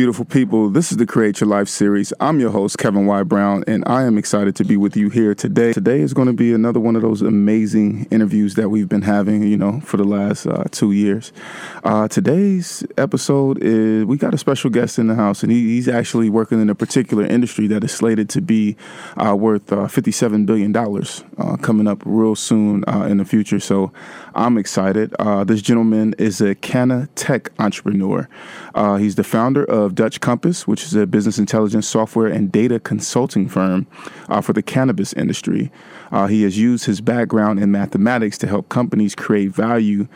Beautiful people, this is the Create Your Life series. I'm your host, Kevin Y. Brown, and I am excited to be with you here today. Today is going to be another one of those amazing interviews that we've been having, you know, for the last uh, two years. Uh, today's episode is we got a special guest in the house, and he, he's actually working in a particular industry that is slated to be uh, worth uh, $57 billion uh, coming up real soon uh, in the future. So I'm excited. Uh, this gentleman is a Canna tech entrepreneur. Uh, he's the founder of Dutch Compass, which is a business intelligence software and data consulting firm uh, for the cannabis industry. Uh, he has used his background in mathematics to help companies create value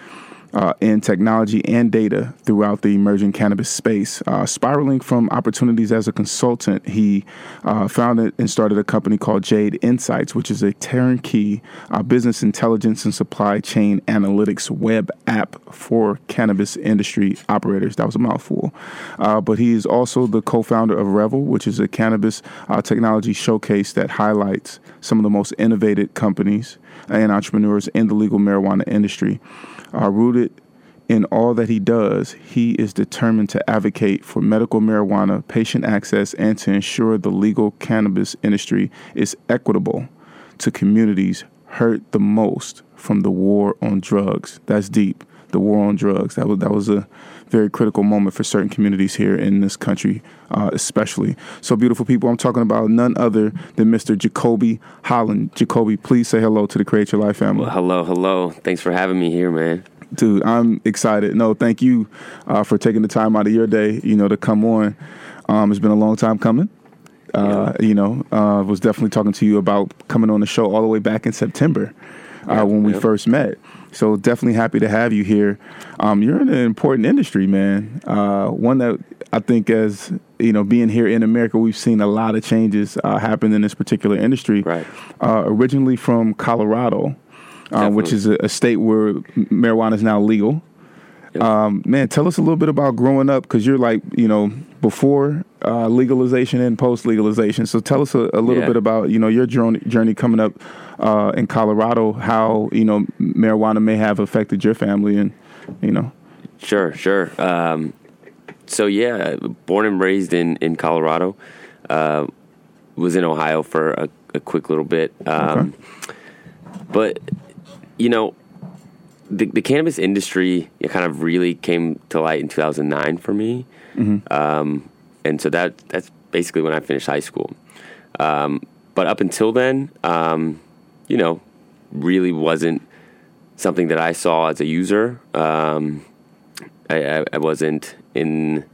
uh, in technology and data throughout the emerging cannabis space. Uh, spiraling from opportunities as a consultant, he uh, founded and started a company called Jade Insights, which is a turnkey uh, business intelligence and supply chain analytics web app for cannabis industry operators. That was a mouthful. Uh, but he is also the co founder of Revel, which is a cannabis uh, technology showcase that highlights some of the most innovative companies and entrepreneurs in the legal marijuana industry. Uh, rooted in all that he does, he is determined to advocate for medical marijuana patient access and to ensure the legal cannabis industry is equitable to communities hurt the most from the war on drugs. That's deep. The war on drugs. That was that was a very critical moment for certain communities here in this country, uh, especially. So, beautiful people, I'm talking about none other than Mr. Jacoby Holland. Jacoby, please say hello to the Create Your Life family. Well, hello, hello. Thanks for having me here, man. Dude, I'm excited. No, thank you uh, for taking the time out of your day, you know, to come on. Um, it's been a long time coming. Uh, You know, uh, was definitely talking to you about coming on the show all the way back in September uh, Yeah, when we yeah. first met. So definitely happy to have you here. Um, you're in an important industry, man. Uh, one that I think, as you know, being here in America, we've seen a lot of changes uh, happen in this particular industry. Right. Uh, originally from Colorado, uh, which is a, a state where marijuana is now legal. Um, man, tell us a little bit about growing up because you're like, you know, before uh, legalization and post legalization. So tell us a, a little Yeah. bit about, you know, your journey, journey coming up uh, in Colorado, how, you know, marijuana may have affected your family and, you know. Sure, sure. Um, so yeah, born and raised in in Colorado. Uh, was in Ohio for a, a quick little bit. Um, But you know, the, the cannabis industry it kind of really came to light in 2009 for me, um, and so that that's basically when I finished high school. Um, but up until then, um, you know, really wasn't something that I saw as a user. Um, I, I, I wasn't in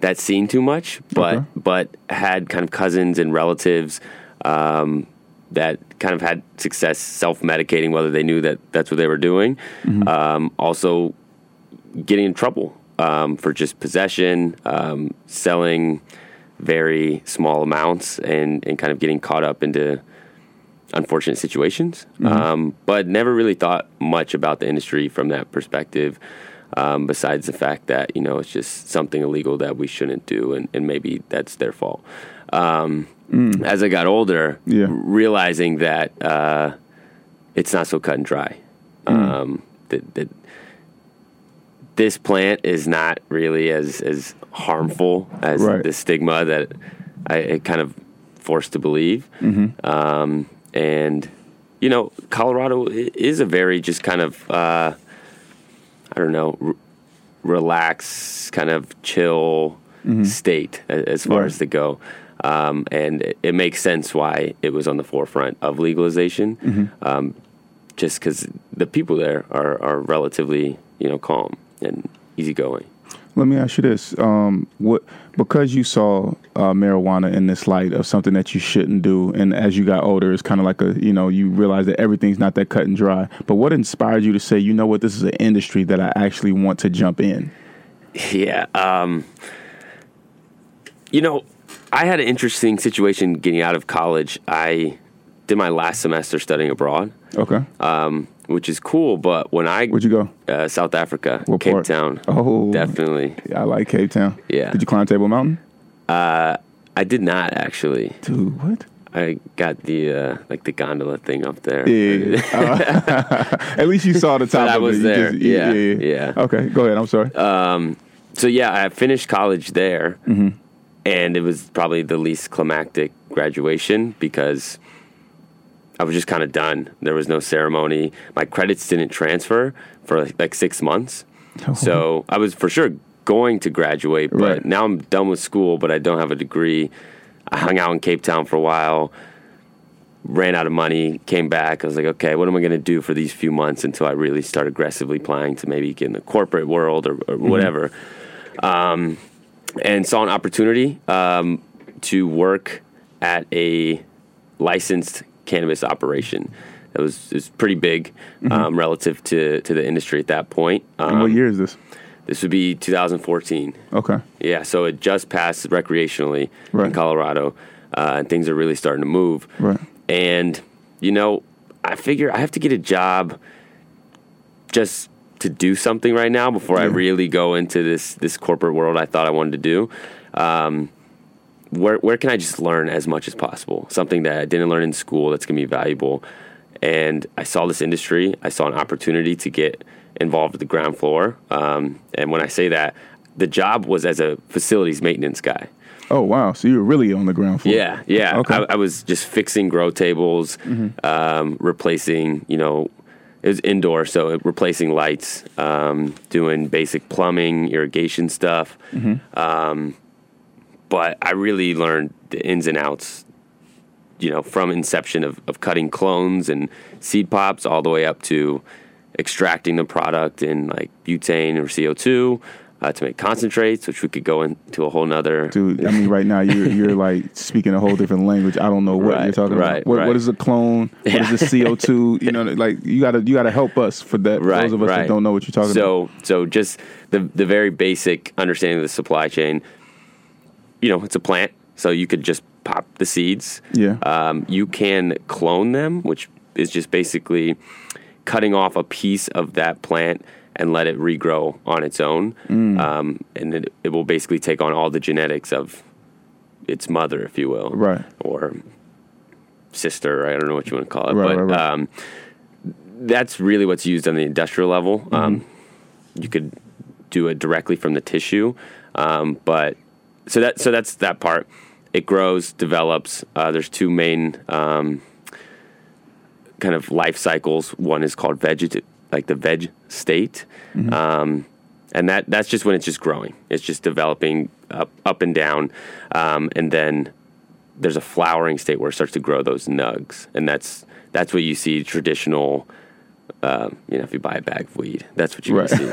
that scene too much, but Okay. but had kind of cousins and relatives um, that kind of had success self medicating, whether they knew that that's what they were doing. Um, also, getting in trouble um, for just possession, um, selling very small amounts, and and kind of getting caught up into unfortunate situations. Um, but never really thought much about the industry from that perspective. Um, besides the fact that you know it's just something illegal that we shouldn't do, and, and maybe that's their fault. Um, As I got older, Yeah. realizing that uh, it's not so cut and dry. Um, that, that this plant is not really as as harmful as Right. the stigma that I, I kind of forced to believe. Um, and you know, Colorado is a very just kind of uh, I don't know, r- relaxed, kind of chill state a- as far Right. as to go. Um, and it, it makes sense why it was on the forefront of legalization. Mm-hmm. Um, just because the people there are, are relatively you know calm and easygoing. Let me ask you this: um, what because you saw uh, marijuana in this light of something that you shouldn't do, and as you got older, it's kind of like a you know you realize that everything's not that cut and dry. But what inspired you to say, you know what, this is an industry that I actually want to jump in? Yeah. Um, you know, I had an interesting situation getting out of college. I did my last semester studying abroad, Okay, um, which is cool. But when I where'd you go? uh, South Africa, What Cape part? Town, Oh, definitely. I like Cape Town. Yeah. Did you climb Table Mountain? I did not actually. Dude, what? I got the uh, like the gondola thing up there. Yeah. Uh, at least you saw the top I of was it. There. Yeah, yeah. Okay, go ahead. I'm sorry. so yeah, I finished college there, Mm-hmm. And it was probably the least climactic graduation because I was just kind of done. There was no ceremony. My credits didn't transfer for like, like six months, so I was for sure going to graduate. But Right. now I'm done with school, but I don't have a degree. I hung out in Cape Town for a while. Ran out of money, came back. I was like, okay, what am I going to do for these few months until I really start aggressively applying to maybe get in the corporate world or, or whatever? Um, and saw an opportunity um, to work at a licensed cannabis operation. That was, it was pretty big um, relative to, to the industry at that point. and what Um, year is this? This would be 2014. Okay. Yeah, so it just passed recreationally in Colorado, uh, and things are really starting to move. Right. And you know, I figure I have to get a job just to do something right now before I really go into this this corporate world I thought I wanted to do. Um, where where can I just learn as much as possible? Something that I didn't learn in school that's going to be valuable. And I saw this industry. I saw an opportunity to get involved at the ground floor. Um, and when I say that, the job was as a facilities maintenance guy. Oh wow! So you were really on the ground floor. Yeah, yeah. Okay. I, I was just fixing grow tables, um, replacing, you know, it was indoor, so replacing lights, um, doing basic plumbing, irrigation stuff. Um, but I really learned the ins and outs, you know, from inception of, of cutting clones and seed pops all the way up to extracting the product in like butane or CO2 uh, to make concentrates, which we could go into a whole nother Dude, I mean, right now you're you're like speaking a whole different language. I don't know what Right, you're talking right, about. What, right. what is a clone? What is the CO two? You know, like you gotta you gotta help us for that. Right, Those of us that don't know what you're talking about. so, So, just the the very basic understanding of the supply chain. You know, it's a plant, so you could just pop the seeds. Yeah. Um, you can clone them, which is just basically cutting off a piece of that plant and let it regrow on its own. Mm. Um, and it, it will basically take on all the genetics of its mother, if you will, Right. or sister. I don't know what you want to call it, Right, but right, right. Um, that's really what's used on the industrial level. Mm-hmm. Um, you could do it directly from the tissue, um, but so that so that's that part. It grows, develops. Uh, there's two main um, kind of life cycles. One is called veget, like the veg state, Mm-hmm. um, and that that's just when it's just growing. It's just developing up up and down, um, and then there's a flowering state where it starts to grow those nugs, and that's that's what you see traditional. Uh, you know, if you buy a bag of weed, that's what you Right. see.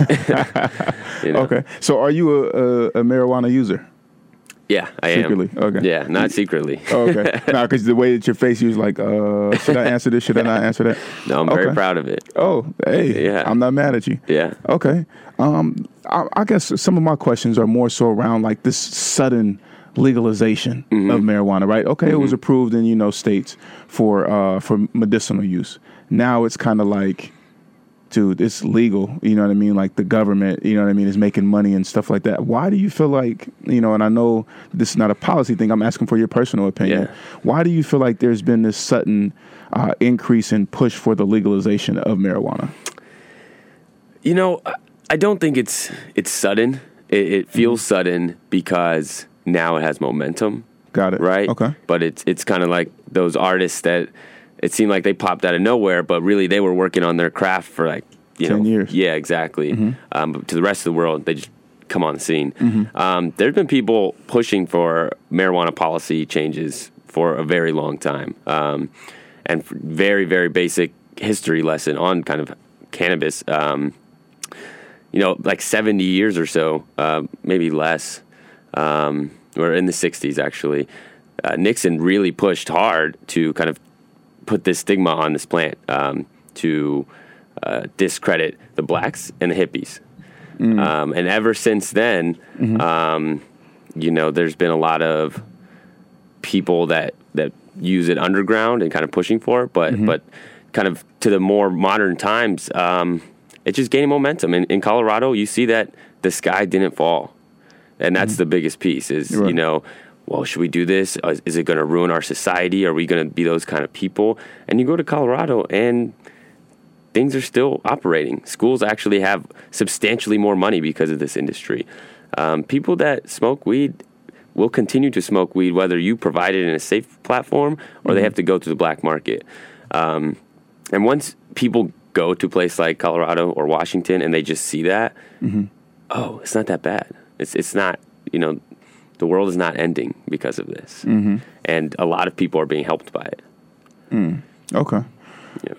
You know? Okay. So are you a, a, a marijuana user? Yeah, I Secretly, am. okay. Yeah, not secretly. Oh, okay. now, because the way that your face, you was like, uh, should I answer this? Should I not answer that? No, I'm very proud of it. Oh, hey, Yeah. I'm not mad at you. Yeah. Okay. Um, I, I guess some of my questions are more so around like this sudden legalization Mm-hmm. of marijuana, right? Okay, it was approved in you know states for uh, for medicinal use. Now it's kind of like, dude, it's legal. You know what I mean? Like the government, you know what I mean, is making money and stuff like that. Why do you feel like you know? And I know this is not a policy thing. I'm asking for your personal opinion. Yeah. Why do you feel like there's been this sudden uh, increase in push for the legalization of marijuana? You know, I- don't think it's it's sudden. It, it feels sudden because now it has momentum, Got it. right? Okay. But it's it's kind of like those artists that it seemed like they popped out of nowhere, but really they were working on their craft for like you 10 know years. Yeah, exactly. Um, but to the rest of the world, they just come on the scene. Um, there's been people pushing for marijuana policy changes for a very long time, um, and very very basic history lesson on kind of cannabis. Um, you know, like 70 years or so, uh, maybe less, um, or in the 60s actually. Uh, Nixon really pushed hard to kind of put this stigma on this plant um, to uh, discredit the blacks and the hippies. Um, and ever since then, um, you know, there's been a lot of people that that use it underground and kind of pushing for it, but but kind of to the more modern times, um, it's just gaining momentum. In, in Colorado, you see that the sky didn't fall, and that's the biggest piece. Is you know. Well, should we do this? Uh, Is it going to ruin our society? Are we going to be those kind of people? And you go to Colorado, and things are still operating. Schools actually have substantially more money because of this industry. Um, people that smoke weed will continue to smoke weed whether you provide it in a safe platform or they have to go to the black market. Um, and once people go to a place like Colorado or Washington and they just see that, oh, it's not that bad. It's it's not you know the world is not ending because of this, and a lot of people are being helped by it. Okay. Yeah.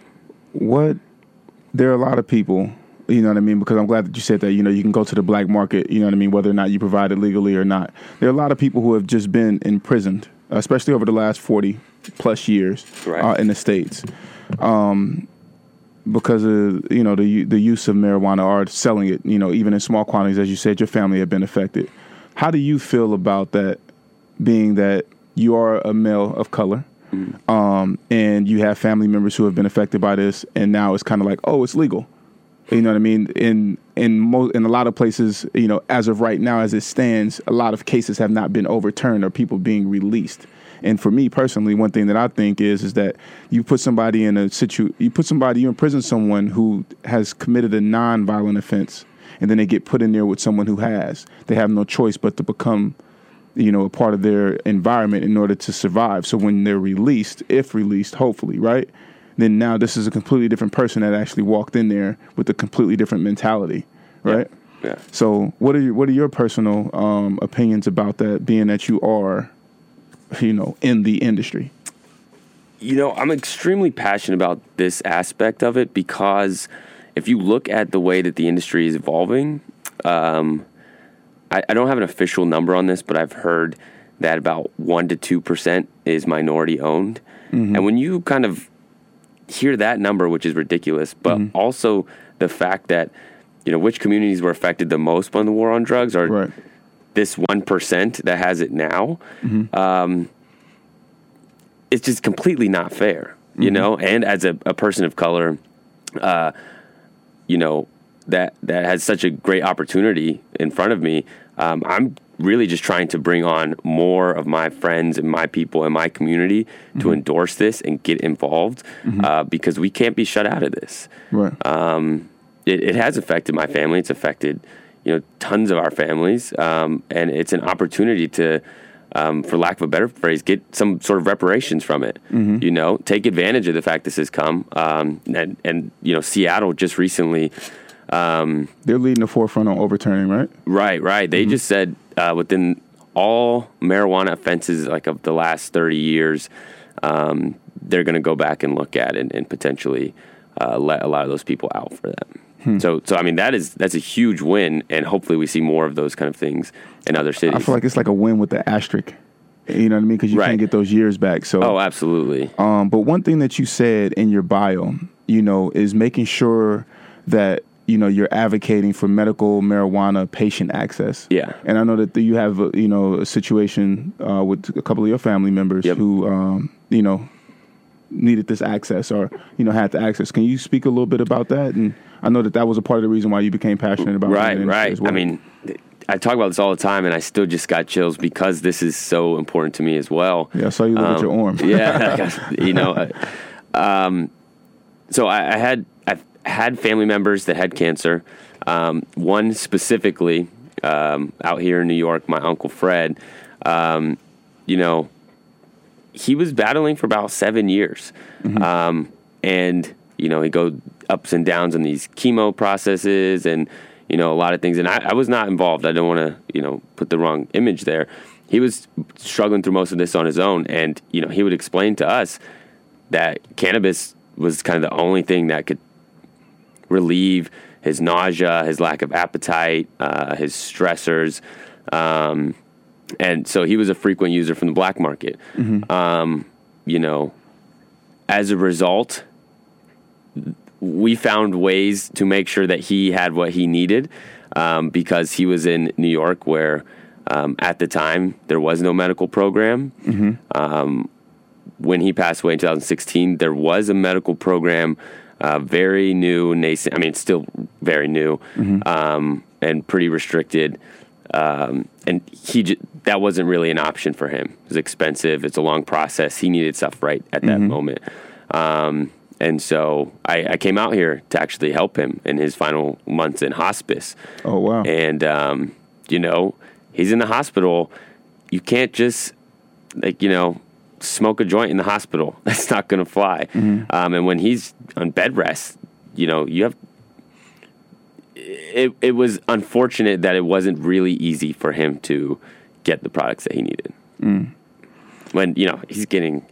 What? There are a lot of people. You know what I mean? Because I'm glad that you said that. You know, you can go to the black market. You know what I mean? Whether or not you provide it legally or not. There are a lot of people who have just been imprisoned, especially over the last 40 plus years Right. uh, in the states, um, because of you know the the use of marijuana or selling it. You know, even in small quantities, as you said, your family had been affected. How do you feel about that? Being that you are a male of color um, and you have family members who have been affected by this, and now it's kind of like, oh, it's legal. You know what I mean? In in mo- in a lot of places, you know, as of right now, as it stands, a lot of cases have not been overturned or people being released. And for me personally, one thing that I think is is that you put somebody in a situ, you put somebody, you imprison someone who has committed a non-violent offense, and then they get put in there with someone who has. They have no choice but to become you know, a part of their environment in order to survive. So when they're released, if released, hopefully, right? Then now this is a completely different person that actually walked in there with a completely different mentality, right? Yeah. So what are your, what are your personal um, opinions about that? Being that you are, you know, in the industry. You know, I'm extremely passionate about this aspect of it because if you look at the way that the industry is evolving, um, I, I don't have an official number on this, but I've heard that about one to two percent is minority owned, and when you kind of hear that number, which is ridiculous, but also the fact that you know which communities were affected the most by the war on drugs are Right. this one percent that has it now. Um, it's just completely not fair, you know. And as a, a person of color, uh, you know that that has such a great opportunity in front of me. Um, I'm really just trying to bring on more of my friends and my people and my community to endorse this and get involved uh, because we can't be shut out of this Right. um, it, it has affected my family. It's affected, you know, tons of our families, um, and it's an opportunity to, um, for lack of a better phrase, get some sort of reparations from it. You know, take advantage of the fact this has come, um, and and you know, Seattle just recently. Um, They're leading the forefront on overturning, right? Right, right. They just said uh, within all marijuana offenses, like of the last thirty years, um, they're going to go back and look at it and potentially uh, let a lot of those people out for that. So, so I mean, that is that's a huge win, and hopefully, we see more of those kind of things in other cities. I feel like it's like a win with the asterisk. You know what I mean? Because you Right. can't get those years back. So oh, absolutely. Um, but one thing that you said in your bio, you know, is making sure that you know you're advocating for medical marijuana patient access. Yeah. And I know that you have uh, you know a situation uh, with a couple of your family members Yep. who um, you know needed this access or you know had the access. Can you speak a little bit about that? And I know that that was a part of the reason why you became passionate about right, right. well. I mean, I talk about this all the time, and I still just got chills because this is so important to me as well. yeah, I saw you look at your arm. Um, yeah, you know. uh, Um, so I, I had I've had family members that had cancer. Um, one specifically um, out here in New York, my uncle Fred. Um, you know, he was battling for about seven years, um, and you know he go ups and downs on these chemo processes, and you know, a lot of things. And I, I was not involved. I don't want to, you know, put the wrong image there. He was struggling through most of this on his own, and you know, he would explain to us that cannabis was kind of the only thing that could relieve his nausea, his lack of appetite, uh, his stressors. Um, and so he was a frequent user from the black market. Um, you know, as a result, we found ways to make sure that he had what he needed um, because he was in New York, where um, at the time there was no medical program. Um, when he passed away in 2016, there was a medical program, uh, very new, nascent. I mean, still very new um, and pretty restricted. Um, and he j- that wasn't really an option for him. It was expensive. It's a long process. He needed stuff right at that moment. Um, and so I, I came out here to actually help him in his final months in hospice. Oh wow. And um, you know, he's in the hospital. You can't just like you know smoke a joint in the hospital. That's not going to fly. Um, and when he's on bed rest, you know, you have. It it was unfortunate that it wasn't really easy for him to get the products that he needed. When you know he's getting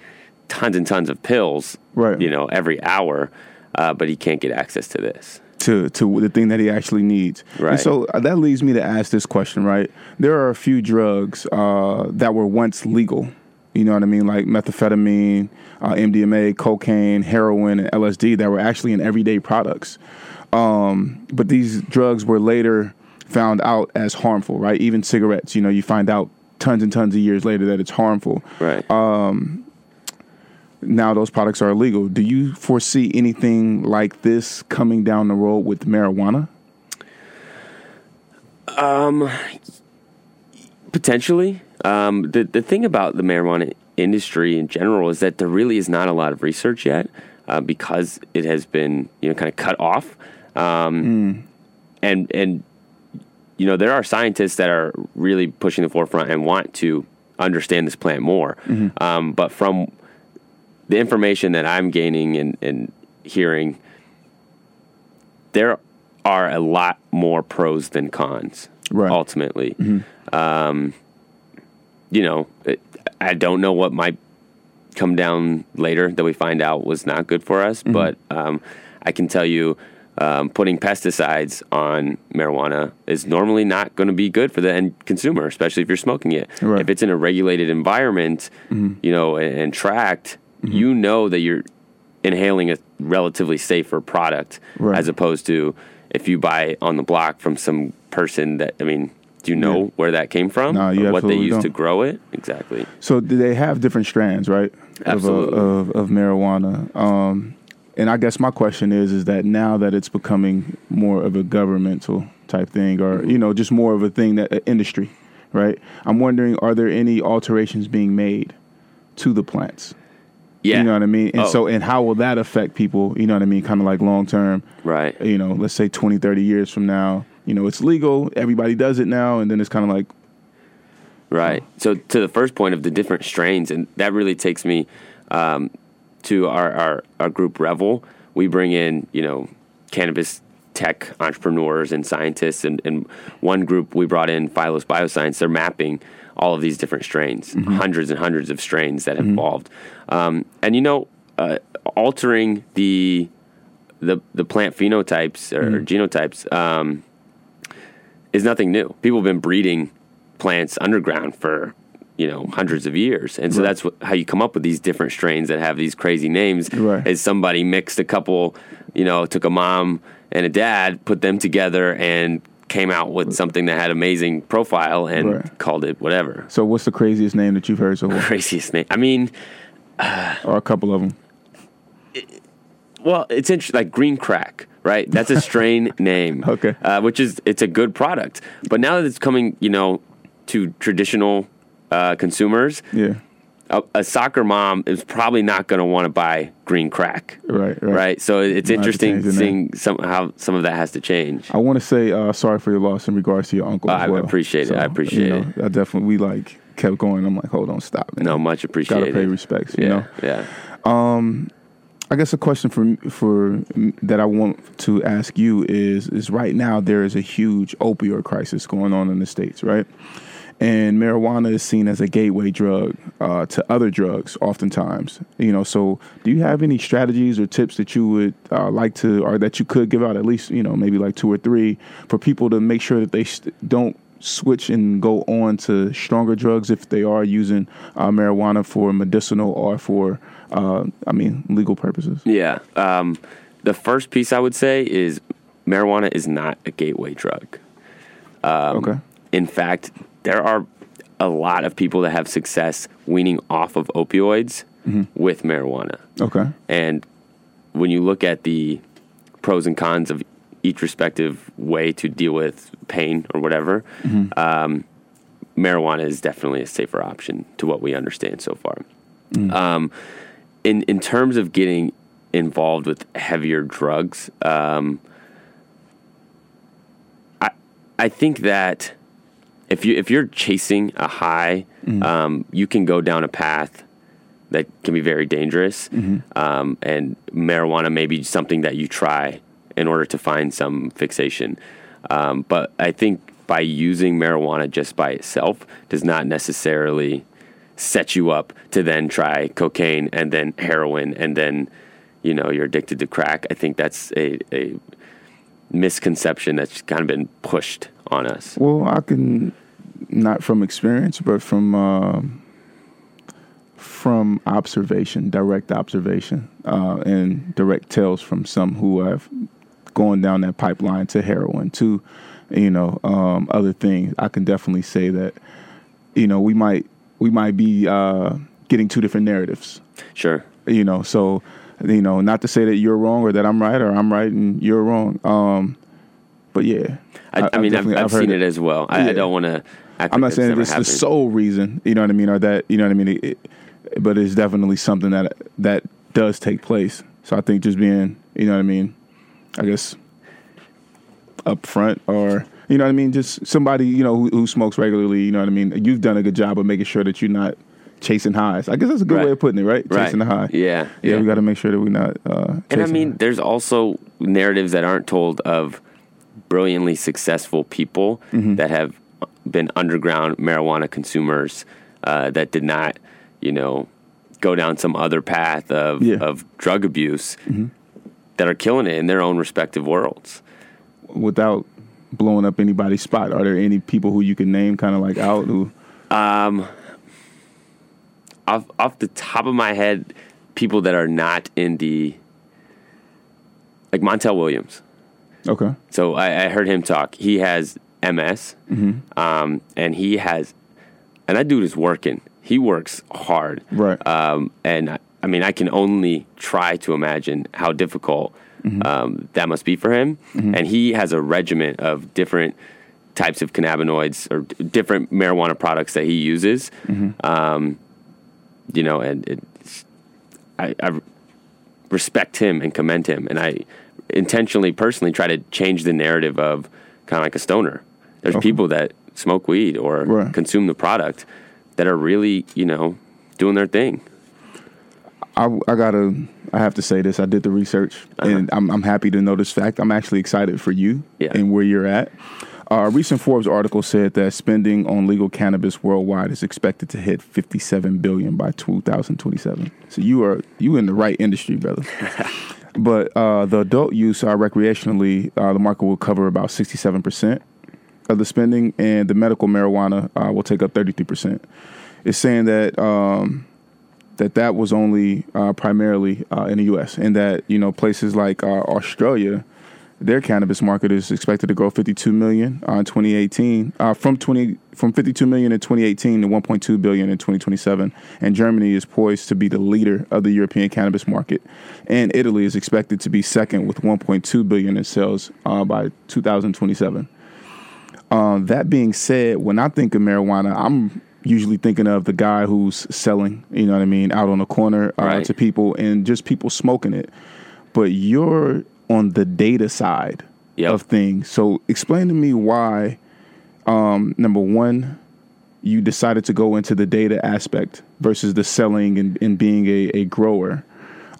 tons and tons of pills, Right. You know, every hour, uh, but he can't get access to this. to to the thing that he actually needs. Right. And so uh, that leads me to ask this question, right? There are a few drugs uh, that were once legal. You know what I mean? Like methamphetamine, uh, MDMA, cocaine, heroin, and LSD that were actually in everyday products. Um, but these drugs were later found out as harmful, right? Even cigarettes, you know, you find out tons and tons of years later that it's harmful. Right. Now those products are illegal. Do you foresee anything like this coming down the road with marijuana? Um, Potentially. Um, the the thing about the marijuana industry in general is that there really is not a lot of research yet uh, because it has been you know kind of cut off. Um, And and you know there are scientists that are really pushing the forefront and want to understand this plant more. Um, but from the information that I'm gaining and, and hearing, there are a lot more pros than cons. Right. Ultimately, um, you know, it, I don't know what might come down later that we find out was not good for us, but um, I can tell you. Um, putting pesticides on marijuana is normally not going to be good for the end consumer, especially if you're smoking it. Right. If it's in a regulated environment, you know, and, and tracked, you know that you're inhaling a relatively safer product Right. as opposed to if you buy on the block from some person that I mean, do you know Yeah. where that came from? No, you or what they used to don't. grow it? Exactly. So do they have different strands, right? Absolutely. Of, uh, of, of marijuana. Um, and I guess my question is, is that now that it's becoming more of a governmental type thing, or you know, just more of a thing that uh, industry, right? I'm wondering, are there any alterations being made to the plants? Yeah. You know what I mean? And Oh. so, and how will that affect people? You know what I mean? Kind of like long term. Right. You know, let's say 20, 30 years from now. You know, it's legal. Everybody does it now, and then it's kind of like, Right. So to the first point of the different strains, and that really takes me um, to our, our our group Revel. We bring in you know cannabis tech entrepreneurs and scientists, and, and one group we brought in Phylos Bioscience. They're mapping all of these different strains, hundreds and hundreds of strains that have evolved, um, and you know uh, altering the the the plant phenotypes or genotypes. Um, is nothing new. People have been breeding plants underground for you know hundreds of years, and so that's what, how you come up with these different strains that have these crazy names. Right. Is somebody mixed a couple, you know, took a mom and a dad, put them together, and came out with something that had amazing profile and Right. called it whatever. so what's the craziest name that you've heard so far? Craziest name. I mean, or a couple of them? Well, it's interesting, like green crack, right? That's a strain name, Okay. uh, which is it's a good product. But now that it's coming, you know, to traditional uh, consumers, Yeah. a, a soccer mom is probably not going to want to buy green crack, Right. Right. right? So it's have interesting seeing some how some of that has to change. I want to say uh, sorry for your loss in regards to your uncle. As I well. appreciate it. I appreciate you know, I definitely we like kept going. I'm like, hold on, stop. Man. No, much appreciated. Gotta pay respects. yeah, You know. yeah. I guess a question for for that I want to ask you is is right now there is a huge opioid crisis going on in the states, right? And marijuana is seen as a gateway drug uh, to other drugs, oftentimes. You know, so do you have any strategies or tips that you would uh, like to, or that you could give out at least, you know, maybe like two or three for people to make sure that they st- don't switch and go on to stronger drugs if they are using uh, marijuana for medicinal or for, uh, I mean, legal purposes? Yeah. Um, the first piece I would say is marijuana is not a gateway drug. Um, okay. In fact, there are a lot of people that have success weaning off of opioids with marijuana. Okay. And when you look at the pros and cons of each respective way to deal with pain or whatever, um, marijuana is definitely a safer option to what we understand so far. Um, in in terms of getting involved with heavier drugs, um, I I think that if you if you're chasing a high, um, you can go down a path that can be very dangerous. Um, and marijuana may be something that you try in order to find some fixation. Um, but I think by using marijuana just by itself does not necessarily set you up to then try cocaine and then heroin and then you know you're addicted to crack. I think that's a, a misconception that's kind of been pushed on us. Well, I can not from experience, but from um from observation, direct observation, uh, and direct tales from some who have gone down that pipeline to heroin, to you know um, other things. I can definitely say that you know we might we might be uh, getting two different narratives. Sure. You know, so you know, not to say that you're wrong or that I'm right or I'm right and you're wrong. Um, but yeah, I, I, mean, I've, definitely- I've, seen it. as well. I, Yeah. I don't want to. I'm not saying it's the sole reason, you know what I mean, or that you know what I mean, it, it- but it's definitely something that that does take place. So I think just being, you know what I mean, I guess upfront or you know what I mean, just somebody you know who, who smokes regularly, you know what I mean. You've done a good job of making sure that you're not chasing highs. I guess that's a good Right. way of putting it, right? Right. Chasing the high. Yeah, yeah. yeah. We got to make sure that we're not. Uh, And I mean, the- there's also narratives that aren't told of brilliantly successful people Mm-hmm. that have been underground marijuana consumers uh, that did not, you know, go down some other path of, Yeah. Mm-hmm. of drug abuse that are killing it in their own respective worlds. without blowing up anybody's spot. Are there any people who you can name, kind of like out who? Off, off the top of my head, people that are not in the, like Montel Williams. Okay. So I, I heard him talk. He has MS, um, and he has, and that dude is working. He works hard, Right. Um, and I, I mean, I can only try to imagine how difficult um, that must be for him. And he has a regiment of different types of cannabinoids or d- different marijuana products that he uses. Um, you know, and it's, I, I respect him and commend him, and I intentionally, personally, try to change the narrative of kind of like a stoner. There's people that smoke weed or Right. consume the product that are really, you know, doing their thing. I, I gotta. I have to say this. I did the research, uh-huh. and I'm, I'm happy to know this fact. I'm actually excited for you Yeah. and where you're at. Uh, a recent Forbes article said that spending on legal cannabis worldwide is expected to hit 57 billion by 2027. So you are you in the right industry, brother. but uh, the adult use, uh, recreationally, uh, the market will cover about 67 percent of the spending, and the medical marijuana uh, will take up 33 percent. It's saying that. Um, that that was only uh, primarily uh, in the U.S. and that you know places like uh, Australia, their cannabis market is expected to grow 52 million uh, in 2018 uh, from 20 from 52 million in 2018 to 1.2 billion in 2027, and Germany is poised to be the leader of the European cannabis market, and Italy is expected to be second with 1.2 billion in sales uh, by 2027. Um, that being said, when I think of marijuana, I'm usually thinking of the guy who's selling, you know what I mean, out on the corner uh, Right. to people and just people smoking it. But you're on the data side Yep. of things. So explain to me why, um, number one, you decided to go into the data aspect versus the selling and, and being a, a grower.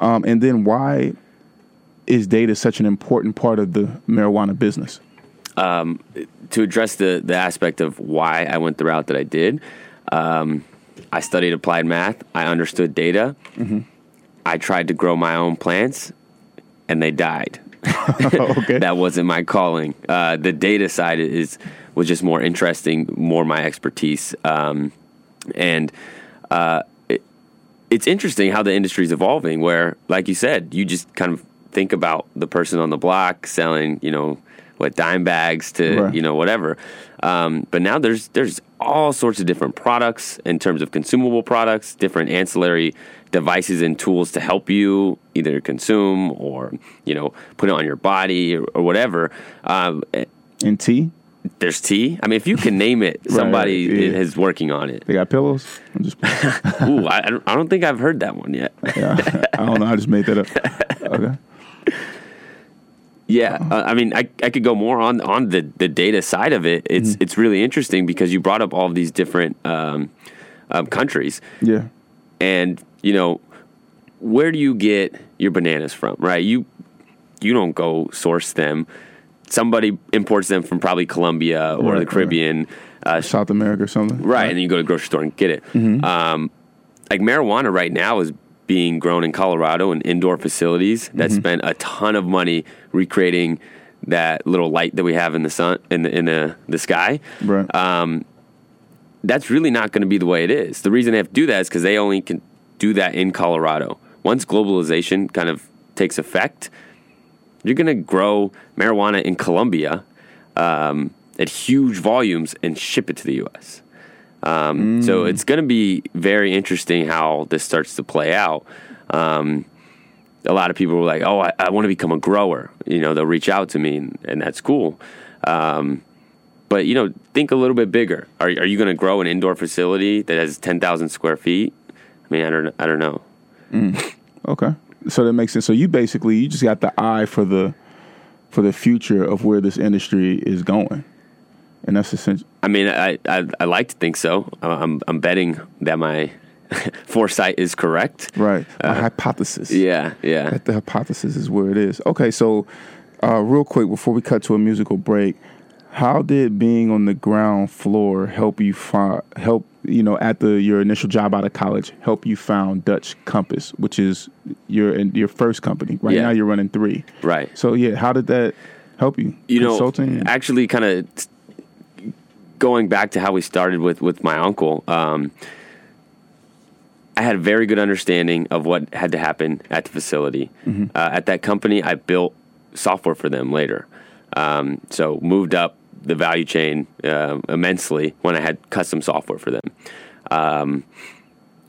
Um, and then why is data such an important part of the marijuana business? to address the the aspect of why I went the route that I did, um, I studied applied math. I understood data. I tried to grow my own plants, and they died. okay. that wasn't my calling. Uh, the data side is was just more interesting, more my expertise, um, and uh, it, it's interesting how the industry is evolving. Where, like you said, you just kind of think about the person on the block selling, you know, what dime bags to Right. you know whatever. Um, but now there's there's all sorts of different products in terms of consumable products, different ancillary devices and tools to help you either consume or you know put it on your body or, or whatever. Um, eh, And tea? there's tea. I mean, if you can name it, somebody right, yeah. is working on it. They got pillows? I'm just Ooh, I, I don't- I don't think I've heard that one yet. yeah. I don't know. I just made that up. Okay. Yeah, uh, I mean, I, I could go more on on the, the data side of it. It's it's really interesting because you brought up all of these different um, um, countries, Yeah. and you know, where do you get your bananas from? Right, you you don't go source them. Somebody imports them from probably Colombia or Right, the right. Caribbean, uh, South America or something. right? And then you go to the grocery store and get it. Um, like marijuana right now is being grown in Colorado in indoor facilities that spent a ton of money recreating that little light that we have in the sun in the in the, the sky. Right. That's really not going to be the way it is. The reason they have to do that is because they only can do that in Colorado. Once globalization kind of takes effect, you're going to grow marijuana in Colombia um, at huge volumes and ship it to the U.S. Um, So it's going to be very interesting how this starts to play out. Um, a lot of people were like, "Oh, I, I want to become a grower." You know, they'll reach out to me, and, and that's cool. Um, but you know, think a little bit bigger. Are, are you going to grow an indoor facility that has ten thousand square feet? I mean, I don't, I don't know. Okay. So that makes sense. So you basically you just got the eye for the for the future of where this industry is going. And that's essential. I mean, I, I, I like to think so. I'm, I'm betting that my foresight is correct. Right. A hypothesis. Uh, Yeah, yeah. That the hypothesis is where it is. Okay, so uh, real quick before we cut to a musical break, how did being on the ground floor help you find help you know at the your initial job out of college help you found Dutch Compass, which is your your first company. Right Yeah. now you're running three. Right. So yeah, how did that help you? you know, Consulting. actually, kind of going back to how we started with with my uncle. Um, I had a very good understanding of what had to happen at the facility. Mm-hmm. Uh, at that company, I built software for them later. Um, so moved up the value chain uh, immensely when I had custom software for them. Um,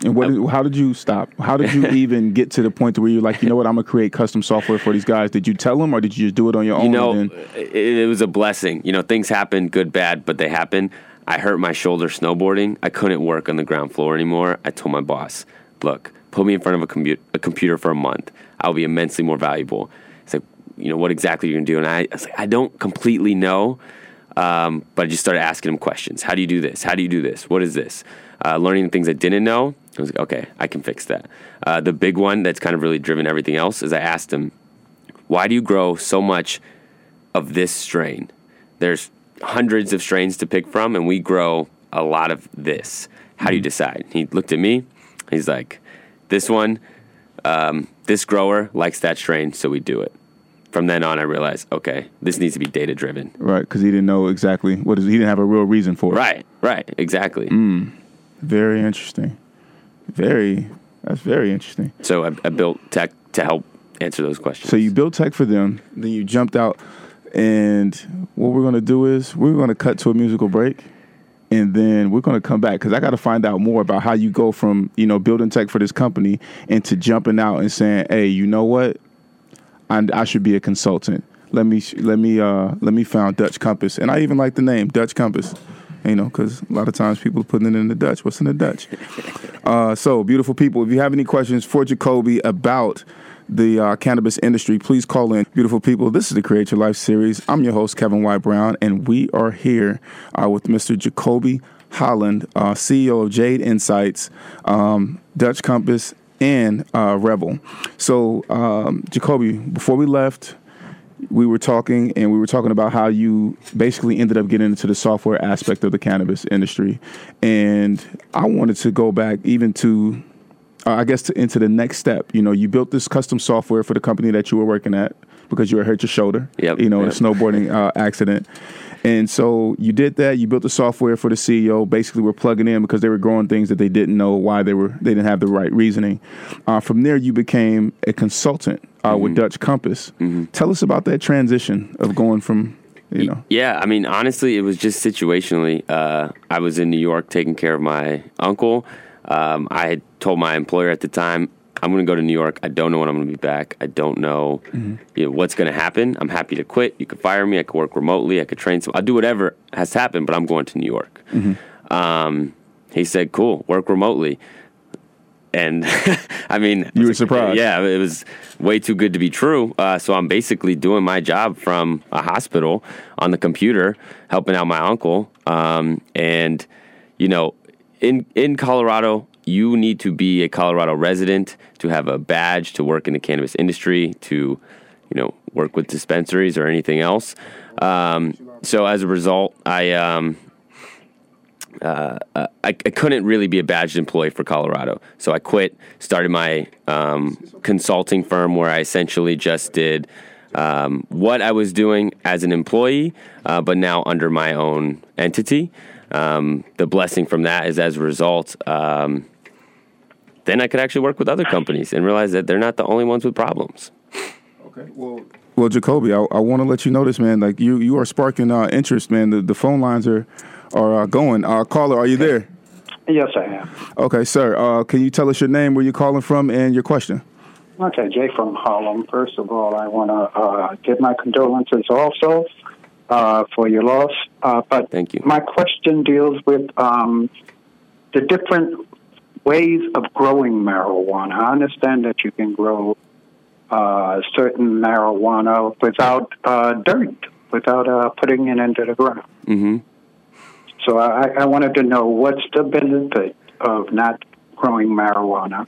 And what? Did, how did you stop? How did you even get to the point to where you're like, you know what, I'm gonna create custom software for these guys? Did you tell them, or did you just do it on your own? you know, then, it, it was a blessing. You know, things happen, good, bad, but they happen. I hurt my shoulder snowboarding. I couldn't work on the ground floor anymore. I told my boss, "Look, put me in front of a, commu- a computer for a month. I'll be immensely more valuable." It's like, you know, what exactly you're gonna do? And I, I was like, I don't completely know, um, but I just started asking him questions. How do you do this? How do you do this? What is this? Uh, learning the things I didn't know. I was like, okay, I can fix that. Uh, the big one that's kind of really driven everything else is I asked him, why do you grow so much of this strain? There's hundreds of strains to pick from, and we grow a lot of this. How do you decide? He looked at me. He's like, this one, um, this grower likes that strain, so we do it. From then on, I realized, okay, this needs to be data driven. right? Because he didn't know exactly what is. He didn't have a real reason for it. Right, right, exactly. Very interesting. Very. That's very interesting. So I, I built tech to help answer those questions. So you built tech for them, then you jumped out, and what we're gonna do is we're gonna cut to a musical break, and then we're gonna come back because I got to find out more about how you go from you know building tech for this company into jumping out and saying, hey, you know what, I, I should be a consultant. Let me let me uh, let me found Dutch Compass, and I even like the name Dutch Compass. You know, because a lot of times people are putting it in the Dutch. What's in the Dutch? Uh, so, beautiful people, if you have any questions for Jacoby about the uh, cannabis industry, please call in. Beautiful people, this is the Create Your Life series. I'm your host, Kevin White Brown, and we are here uh, with Mr. Jacoby Holland, uh, CEO of Jade Insights, um, Dutch Compass, and uh, Revel. So, um, Jacoby, before we left, we were talking and we were talking about how you basically ended up getting into the software aspect of the cannabis industry. And I wanted to go back even to, uh, I guess, to, into the next step. You know, you built this custom software for the company that you were working at because you were hurt your shoulder, Yep, you know, in a snowboarding uh, accident. And so you did that. You built the software for the CEO. Basically, we're plugging in because they were growing things that they didn't know why they were. They didn't have the right reasoning. Uh, from there, you became a consultant uh, with Mm-hmm. Dutch Compass. Tell us about that transition of going from, you know, Yeah, I mean, honestly, it was just situationally. Uh, I was in New York taking care of my uncle. Um, I had told my employer at the time, I'm going to go to New York. I don't know when I'm going to be back. I don't know, you know what's going to happen. I'm happy to quit. You could fire me. I could work remotely. I could train some. I'll do whatever has to happen, but I'm going to New York. Um, he said, cool, work remotely. And I mean, You were like, surprised. Yeah, it was way too good to be true. Uh, so I'm basically doing my job from a hospital on the computer, helping out my uncle. Um, and you know, in in Colorado, you need to be a Colorado resident to have a badge to work in the cannabis industry, to you know work with dispensaries or anything else. Um, so as a result, I um, uh, I, I couldn't really be a badged employee for Colorado. So I quit, started my um, consulting firm where I essentially just did um, what I was doing as an employee, uh, but now under my own entity. Um, the blessing from that is as a result, um, then I could actually work with other companies and realize that they're not the only ones with problems. Okay. Well, well, Jacobi, I, I want to let you know this, man. Like you, you are sparking uh, interest, man. The, the phone lines are are uh, going. Uh, caller, are you there? Yes, I am. Okay, sir. Uh, can you tell us your name, where you're calling from, and your question? Okay, Jay from Harlem. First of all, I want to uh, give my condolences also uh, for your loss. Uh, but Thank you. my question deals with um, the different ways of growing marijuana. I understand that you can grow uh, certain marijuana without uh, dirt, without uh, putting it into the ground. hmm So I, I wanted to know what's the benefit of not growing marijuana,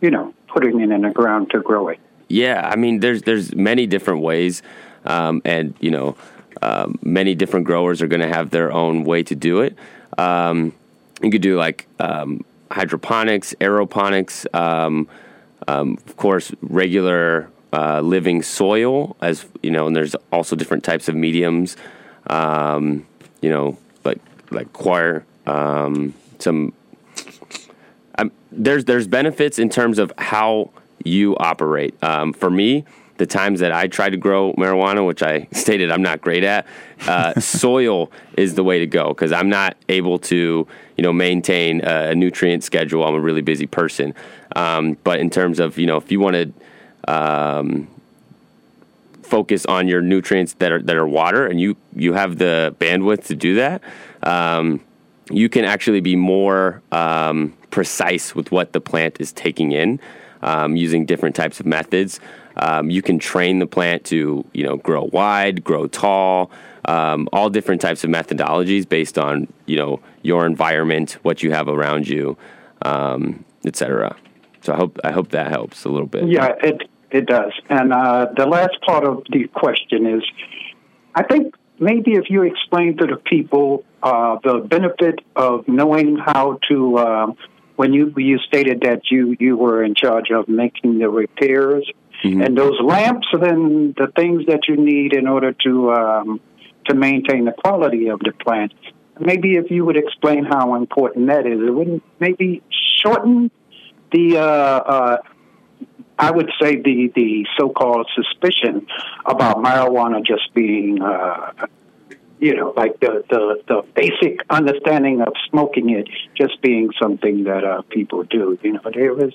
you know, putting it in the ground to grow it. Yeah, I mean, there's there's many different ways, um, and you know, um, many different growers are going to have their own way to do it. Um, you could do like um, hydroponics, aeroponics, um, um, of course, regular uh, living soil, as you know, and there's also different types of mediums. Um, you know, like like coir, um, some um, there's there's benefits in terms of how you operate. Um, for me, the times that I tried to grow marijuana, which I stated I'm not great at, uh, soil is the way to go because I'm not able to you know maintain a nutrient schedule. I'm a really busy person. Um, but in terms of you know if you want to um, focus on your nutrients that are that are water, and you you have the bandwidth to do that. Um, you can actually be more um, precise with what the plant is taking in um, using different types of methods. Um, you can train the plant to you know grow wide, grow tall, um, all different types of methodologies based on you know your environment, what you have around you, um, etc. So I hope I hope that helps a little bit. Yeah, it it does. And uh, the last part of the question is, I think maybe if you explain to the people uh, the benefit of knowing how to, um, when you you stated that you you were in charge of making the repairs and those lamps, then the things that you need in order to um, to maintain the quality of the plant. Maybe if you would explain how important that is, it wouldn't maybe shorten the uh, uh, I would say the the so-called suspicion about marijuana just being, uh, you know, like the, the the basic understanding of smoking it just being something that uh, people do. You know, there is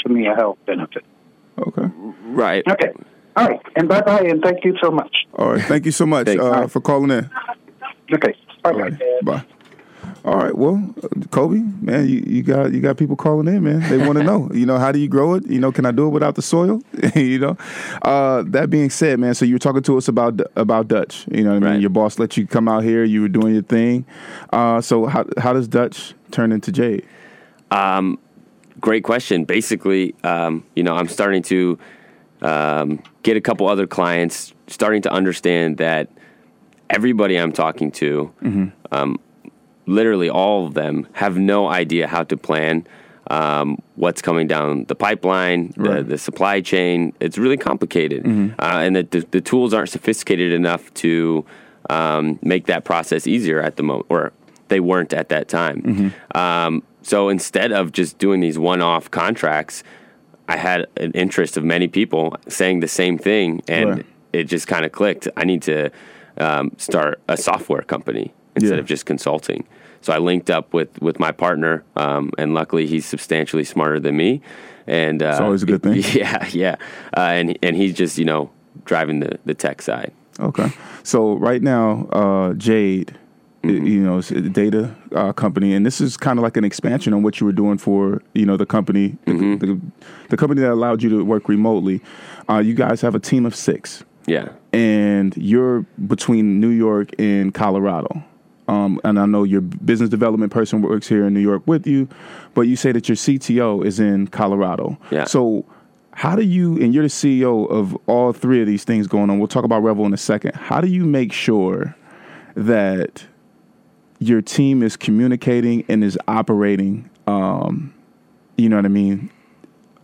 to me a health benefit. Okay. Right. Okay, all right, and bye bye, and thank you so much. All right. Thank you so much Thanks. uh, for calling in. Okay, bye All bye. All right. Well, uh, Kobe, man, you, you got you got people calling in, man. They want to know, you know, how do you grow it? You know, can I do it without the soil? you know. Uh, that being said, man, so you were talking to us about about Dutch. You know, what I mean, Right. your boss let you come out here. You were doing your thing. Uh, so how how does Dutch turn into Jade? Great question. Basically, um, you know, I'm starting to um, get a couple other clients, starting to understand that everybody I'm talking to, um, literally all of them, have no idea how to plan. Um, what's coming down the pipeline, the, Right. the supply chain. It's really complicated, uh, and the, the, the tools aren't sophisticated enough to um, make that process easier at the moment, or they weren't at that time. Um, so instead of just doing these one-off contracts, I had an interest of many people saying the same thing, and it just kind of clicked. I need to um, start a software company instead Yeah. of just consulting. So I linked up with with my partner, um, and luckily he's substantially smarter than me. And uh, It's always a good thing. Yeah, yeah. Uh, and and he's just you know driving the the tech side. Okay. So right now, uh, Jade, i- you know, data uh, company, and this is kind of like an expansion on what you were doing for you know the company, the, the, the company that allowed you to work remotely. Uh, you guys have a team of six, Yeah. and you're between New York and Colorado. Um, and I know your business development person works here in New York with you, but you say that your CTO is in Colorado. Yeah. So, how do you, and you're the CEO of all three of these things going on? We'll talk about Revel in a second. How do you make sure that your team is communicating and is operating, um, you know what I mean,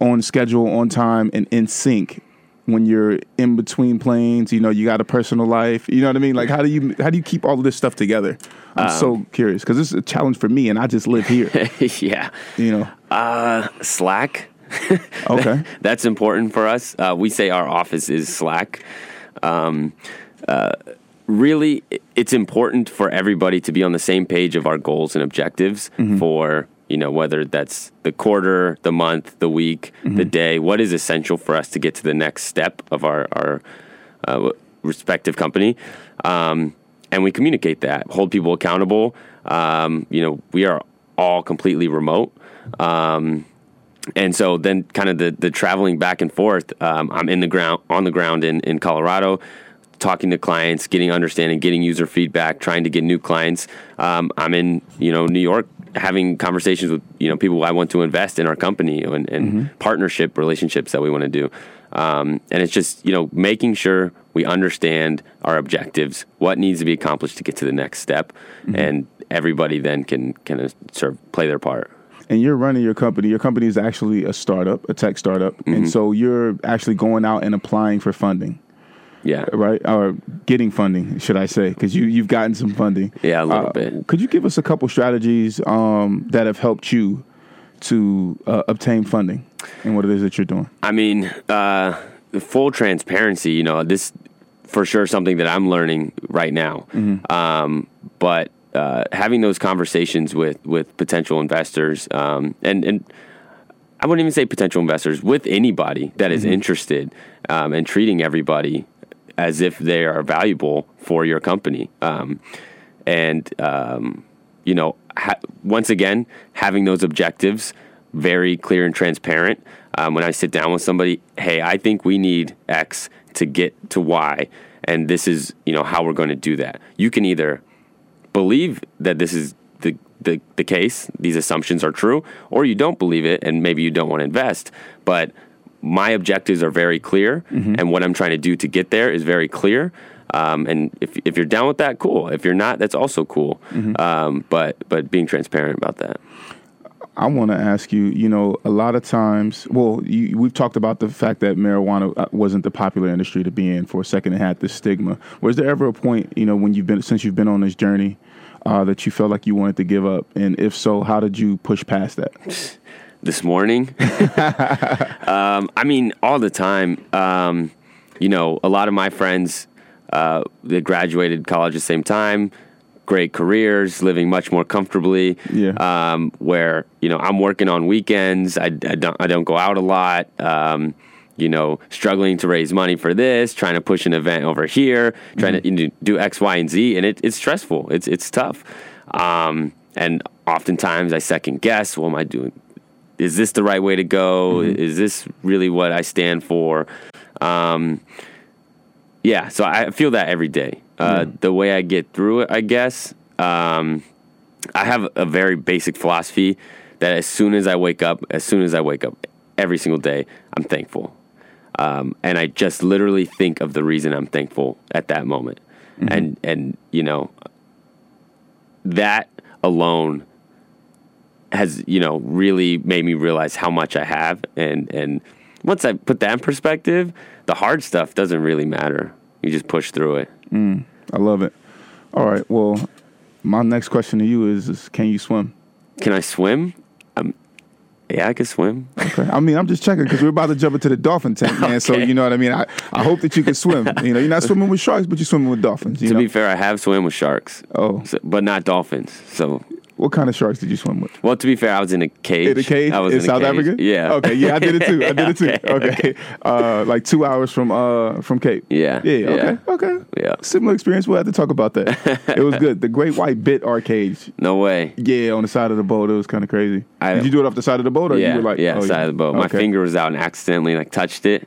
on schedule, on time, and in sync when you're in between planes? You know, you got a personal life. You know what I mean? Like, how do you how do you keep all of this stuff together? I'm so curious because this is a challenge for me, and I just live here. yeah. you know. Uh, Slack. Okay. That's important for us. Uh, we say our office is Slack. Um, uh, really, it's important for everybody to be on the same page of our goals and objectives for you know whether that's the quarter, the month, the week, the day. What is essential for us to get to the next step of our our uh, respective company, um, and we communicate that, hold people accountable. Um, you know, we are all completely remote. Um, and so then kind of the, the traveling back and forth um, i'm in the ground on the ground in, in colorado talking to clients getting understanding getting user feedback trying to get new clients. Um, i'm in you know new york having conversations with you know people i want to invest in our company and, and partnership relationships that we want to do. Um, and it's just you know making sure we understand our objectives what needs to be accomplished to get to the next step and everybody then can kind of sort of play their part. And you're running your company. Your company is actually a startup, a tech startup, Mm-hmm. and so you're actually going out and applying for funding, yeah right? Or getting funding, should I say? Because you you've gotten some funding. Yeah, a little Uh, bit. Could you give us a couple strategies um, that have helped you to uh, obtain funding and what it is that you're doing? I mean, uh, full transparency, you know, this for sure something that I'm learning right now. Um, but uh, having those conversations with with potential investors um, and and I wouldn't even say potential investors with anybody that is interested um, and treating everybody as if they are valuable for your company. Um, and um, you know, ha- once again, having those objectives very clear and transparent. Um, when I sit down with somebody, hey, I think we need X to get to Y, and this is you know how we're going to do that. You can either believe that this is the, the, the case, these assumptions are true, or you don't believe it and maybe you don't want to invest. But my objectives are very clear, and what I'm trying to do to get there is very clear. Um, and if, if you're down with that, cool. If you're not, that's also cool. Um, but but being transparent about that. I want to ask you, you know, a lot of times, well, you, we've talked about the fact that marijuana uh, wasn't the popular industry to be in for a second. It had this stigma. Was there ever a point, you know, when you've been, since you've been on this journey, uh, that you felt like you wanted to give up? And if so, how did you push past that? this morning. um, I mean, all the time. Um, you know, a lot of my friends uh, they graduated college at the same time, great careers, living much more comfortably. Yeah. Um, where you know I'm working on weekends. I, I don't I don't go out a lot. Um, you know, struggling to raise money for this, trying to push an event over here, trying to you know, do X, Y, and Z, and it, it's stressful. It's it's tough. Um, and oftentimes I second guess. What am I doing? Is this the right way to go? Is this really what I stand for? Um, yeah, so I feel that every day. Uh, The way I get through it, I guess, um, I have a very basic philosophy that as soon as I wake up, as soon as I wake up every single day, I'm thankful. Um, and I just literally think of the reason I'm thankful at that moment. And, and, you know, that alone has, you know, really made me realize how much I have. And, and once I put that in perspective, the hard stuff doesn't really matter. You just push through it. I love it. All right. Well, my next question to you is, is can you swim? Can I swim? Um, yeah, I can swim. Okay. I mean, I'm just checking because we're about to jump into the dolphin tank, man. So you know what I mean. I, I hope that you can swim. You know, you're not swimming with sharks, but you're swimming with dolphins. You To know, be fair, I have swam with sharks, oh, so, but not dolphins. So, what kind of sharks did you swim with? well, to be fair, I was in a cage. In a cage I was in, in, South cage. Africa. Yeah. Okay. Yeah, I did it too. I did it too. Okay, Okay. Uh, like two hours from uh from Cape. Yeah, Yeah. yeah. Okay. Okay. Yeah. Similar experience. We'll have to talk about that. it was good. The Great White Bit Arcade. No way. Yeah, on the side of the boat. It was kind of crazy. I- did you do it off the side of the boat, or yeah, you were like, yeah, oh, side of the boat. My finger was out and accidentally like touched it.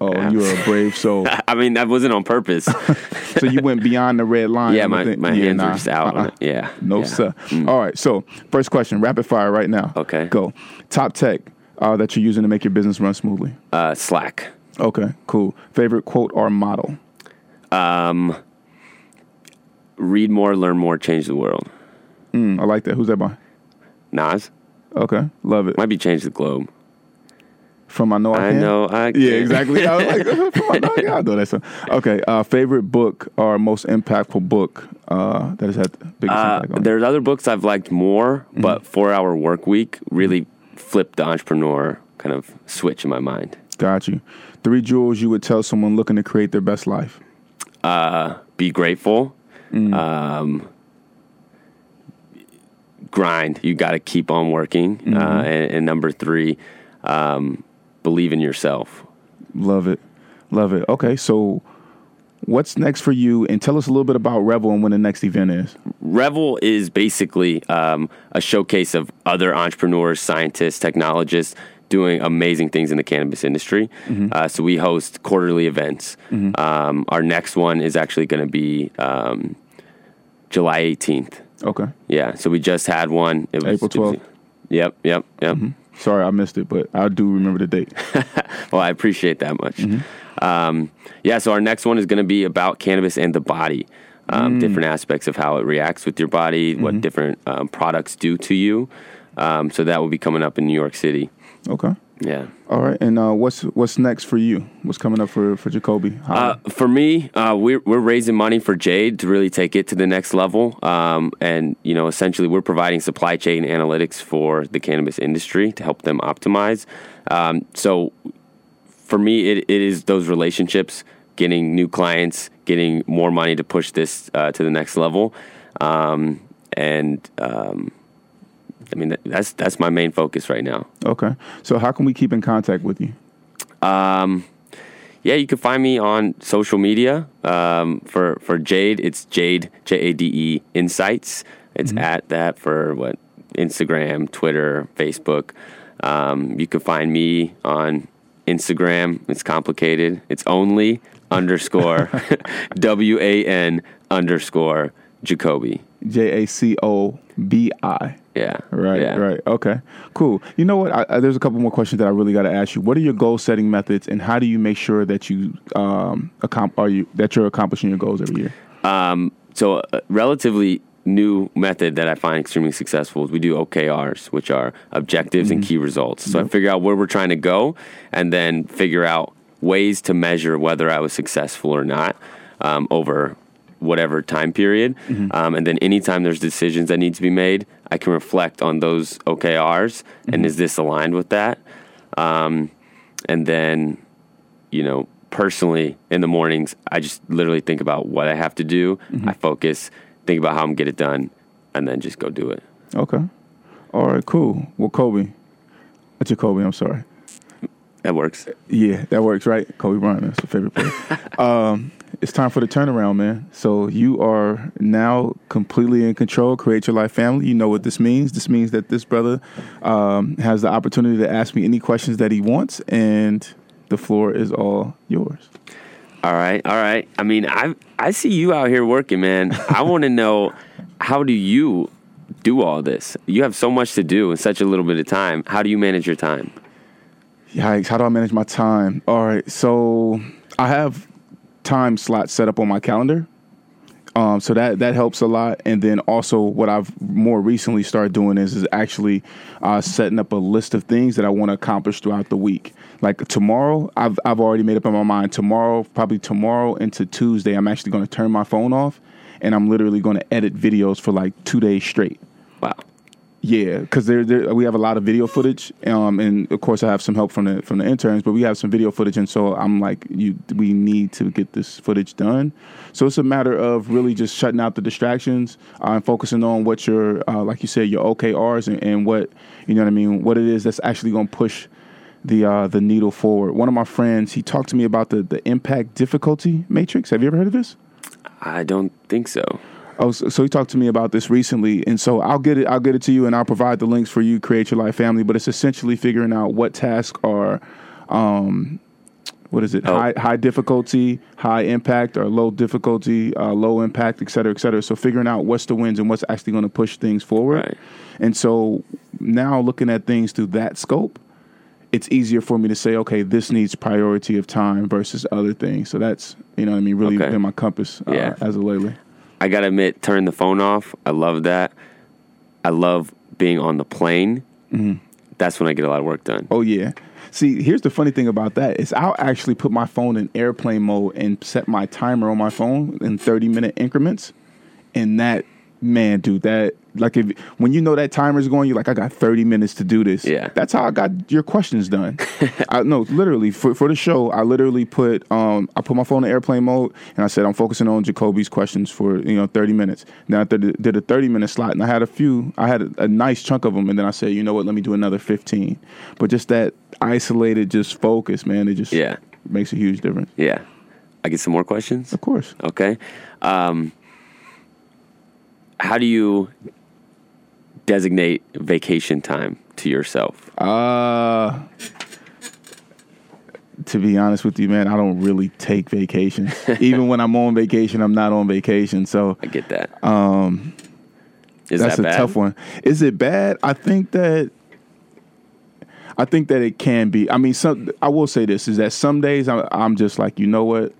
Oh, you were a brave soul. I mean, that wasn't on purpose. so you went beyond the red line. yeah, my, my yeah, hands nah, were just out on uh-uh. it. Yeah. No, yeah. sir. Mm. All right. So, first question, rapid fire right now. Okay. Go. Top tech uh, that you're using to make your business run smoothly. Uh, Slack. Okay, cool. Favorite quote or model? Um, read more, learn more, change the world. Mm, I like that. Who's that by? Nas Okay, love it. might be change the globe. From I know I, I can. know I Yeah, exactly. I was like, from I know I can. I know that song. Okay, uh, favorite book or most impactful book uh, that has had the biggest Uh, impact on you? there's other books I've liked more, Mm-hmm. but Four Hour Work Week really flipped the entrepreneur kind of switch in my mind. Got you. Three jewels you would tell someone looking to create their best life. Uh, be grateful. Mm. Um, grind. You got to keep on working. Mm-hmm. Uh, and, and number three, um, believe in yourself. Love it. Love it. Okay, so what's next for you? And tell us a little bit about Revel and when the next event is. Revel is basically um, a showcase of other entrepreneurs, scientists, technologists doing amazing things in the cannabis industry. Uh, so we host quarterly events. Um, our next one is actually going to be um, July 18th. Okay. Yeah, so we just had one. It was, April it was- 12th. Yep, yep, yep. Sorry, I missed it, but I do remember the date. Well, I appreciate that much. Um, yeah, so our next one is going to be about cannabis and the body, um, different aspects of how it reacts with your body, what different um, products do to you. Um, so that will be coming up in New York City. Okay. Yeah. All right. And uh, what's what's next for you? What's coming up for for Jacobi? Uh, for me, uh, we're we're raising money for Jade to really take it to the next level, um, and you know, essentially, we're providing supply chain analytics for the cannabis industry to help them optimize. Um, so, for me, it, it is those relationships, getting new clients, getting more money to push this uh, to the next level, um, and um, I mean, that's that's my main focus right now. okay. So how can we keep in contact with you? Um, yeah, you can find me on social media. Um, for for Jade, it's Jade J A D E Insights. It's at that for what Instagram, Twitter, Facebook. Um, you can find me on Instagram. It's complicated. It's only underscore W A N underscore Jacobi. J A C O B I. Yeah. Right, yeah. right. Okay, cool. You know what? I, I, there's a couple more questions that I really got to ask you. What are your goal setting methods, and how do you make sure that you um accom- are you that you're accomplishing your goals every year? Um, so a relatively new method that I find extremely successful is we do OKRs, which are objectives and key results. So I figure out where we're trying to go, and then figure out ways to measure whether I was successful or not um, over whatever time period. Um, and then anytime there's decisions that need to be made, I can reflect on those OKRs and is this aligned with that? Um, and then you know, personally in the mornings, I just literally think about what I have to do. I focus, think about how I'm gonna get it done, and then just go do it. Okay. All right. Cool. Well, Kobe, that's your Kobe. I'm sorry. That works. Yeah, that works, right? Kobe Bryant, that's your favorite player. um, it's time for the turnaround, man. So you are now completely in control. Create your life family. You know what this means. This means that this brother um, has the opportunity to ask me any questions that he wants, and the floor is all yours. All right, all right. I mean, I I see you out here working, man. I want to know how do you do all this? You have so much to do in such a little bit of time. How do you manage your time? Yikes! How do I manage my time? All right, so I have time slots set up on my calendar. Um, so that that helps a lot. And then also, what I've more recently started doing is is actually uh, setting up a list of things that I want to accomplish throughout the week. Like tomorrow, I've I've already made up in my mind. Tomorrow, probably tomorrow into Tuesday, I'm actually going to turn my phone off, and I'm literally going to edit videos for like two days straight. Wow. Yeah, because there, there we have a lot of video footage, um, and of course I have some help from the from the interns, but we have some video footage, and so I'm like, you, we need to get this footage done. So it's a matter of really just shutting out the distractions uh, and focusing on what your, uh, like you said, your OKRs and, and what you know what I mean, what it is that's actually going to push the uh, the needle forward. One of my friends, he talked to me about the the impact difficulty matrix. Have you ever heard of this? I don't think so. Oh, so, so he talked to me about this recently, and so I'll get it. I'll get it to you, and I'll provide the links for you. Create your life family, but it's essentially figuring out what tasks are, um, what is it? Oh. High high difficulty, high impact, or low difficulty, uh, low impact, et cetera, et cetera. So figuring out what's the wins and what's actually going to push things forward. Right. And so now looking at things through that scope, it's easier for me to say, okay, this needs priority of time versus other things. So that's you know what I mean. Really Okay. been my compass uh, Yeah. as of lately. I gotta admit, turn the phone off. I love that. I love being on the plane. Mm-hmm. That's when I get a lot of work done. Oh yeah. See, here's the funny thing about that is I'll actually put my phone in airplane mode and set my timer on my phone in 30 minute increments. And that man, dude, that like if when you know that timer's going, you're like, I got 30 minutes to do this. Yeah. That's how I got your questions done. I no, literally for for the show, I literally put um I put my phone in airplane mode and I said I'm focusing on Jacobi's questions for you know 30 minutes. Then I did, did a 30 minute slot and I had a few, I had a, a nice chunk of them, and then I said, you know what, let me do another 15. But just that isolated, just focus, man, it just Yeah. makes a huge difference. Yeah. I get some more questions. Of course. Okay. Um, how do you designate vacation time to yourself? Uh to be honest with you, man, I don't really take vacations. Even when I'm on vacation, I'm not on vacation. So I get that. Um, Is that's that a bad? tough one. Is it bad? I think that I think that it can be. I mean, some I will say this is that some days I'm, I'm just like, you know what?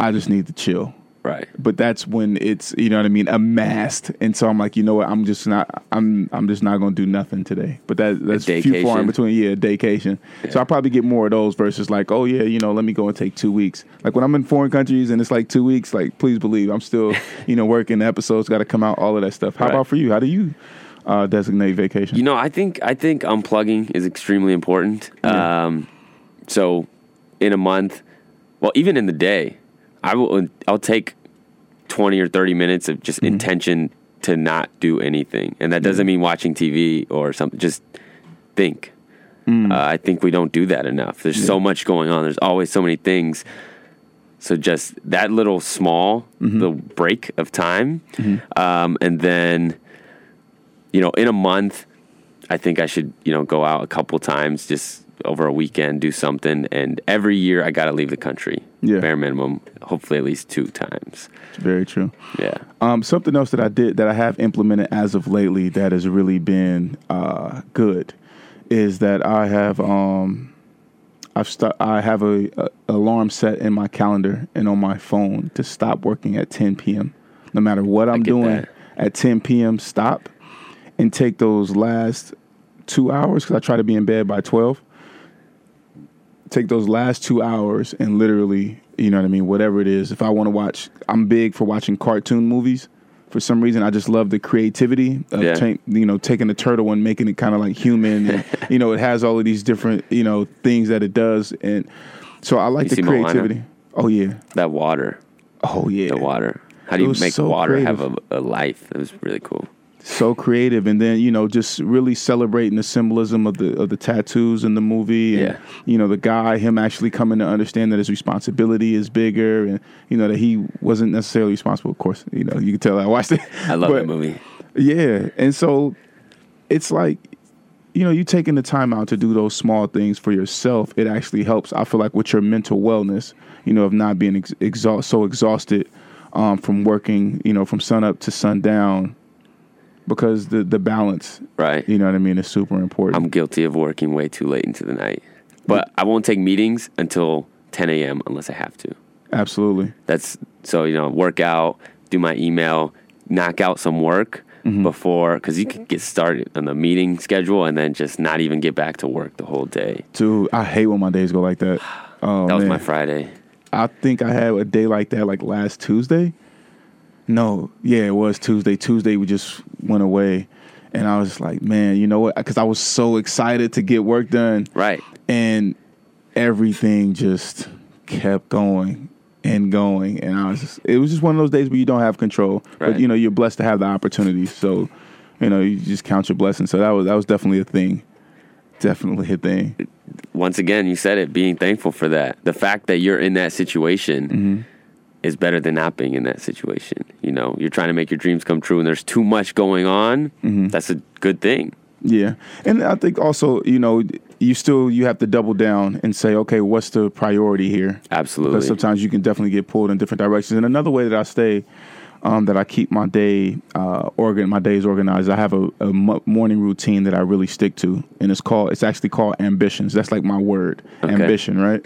I just need to chill. Right. But that's when it's you know what I mean amassed, and so I'm like, you know what? I'm just not. I'm I'm just not gonna do nothing today. But that that's few far in between. Yeah, daycation. So I probably get more of those versus like, oh yeah, you know, let me go and take two weeks. Like when I'm in foreign countries and it's like two weeks. Like please believe, I'm still you know working. The episodes got to come out. All of that stuff. How Right. about for you? How do you uh, designate vacation? You know, I think I think unplugging is extremely important. Yeah. Um, so, in a month, well, even in the day, I will. I'll take twenty or thirty minutes of just intention to not do anything, and that doesn't mean watching TV or something. Just think. Uh, I think we don't do that enough. There's so much going on. There's always so many things. So just that little small little break of time, um, and then you know, in a month, I think I should, you know, go out a couple times just over a weekend, do something. And every year I got to leave the country. Yeah. Bare minimum, hopefully at least two times. It's very true. Yeah. Um, something else that I did that I have implemented as of lately that has really been uh, good is that I have um, I've st- I have a, a alarm set in my calendar and on my phone to stop working at 10 p.m. No matter what I'm doing that. at 10 p.m. Stop and take those last two hours because I try to be in bed by 12 take those last two hours and literally, you know what I mean, whatever it is. If I want to watch, I'm big for watching cartoon movies. For some reason, I just love the creativity of Yeah. ta- you know taking a turtle and making it kind of like human. And, you know, it has all of these different you know things that it does, and so I like You the see Moana? creativity. Oh yeah, That water, oh yeah, the water. How do you make so water creative. have a, a life? That was really cool. So creative and then you know just really celebrating the symbolism of the of the tattoos in the movie and Yeah. you know the guy him actually coming to understand that his responsibility is bigger and you know that he wasn't necessarily responsible of course you know you can tell I watched it I love But, that movie. yeah and so it's like you know you taking the time out to do those small things for yourself it actually helps I feel like with your mental wellness you know of not being ex- exhaust so exhausted um, from working, you know, from sun up to sundown, because the the balance, Right. you know what I mean, is super important. I'm guilty of working way too late into the night. But I won't take meetings until 10 a.m. unless I have to. Absolutely. That's so, you know, work out, do my email, knock out some work Mm-hmm. before, because you can get started on the meeting schedule and then just not even get back to work the whole day. Dude, I hate when my days go like that. Oh That was man. my Friday. I think I had a day like that like last Tuesday. No, yeah, it was Tuesday. Tuesday we just went away, and I was like, man, you know what? Because I was so excited to get work done, Right. and everything just kept going and going, and I was just, it was just one of those days where you don't have control, Right. but you know you're blessed to have the opportunity. So, you know, you just count your blessings. So that was that was definitely a thing, definitely a thing. Once again, you said it, being thankful for that. The fact that you're in that situation Mm-hmm. Is better than not being in that situation. You know, you're trying to make your dreams come true and there's too much going on. Mm-hmm. That's a good thing. Yeah, and I think also you know you still you have to double down and say okay, what's the priority here? Absolutely. Because sometimes you can definitely get pulled in different directions. And another way that I stay, um, that I keep my day uh, organ my days organized. I have a, a morning routine that I really stick to, and it's called it's actually called ambitions. That's like my word, Okay. ambition, right?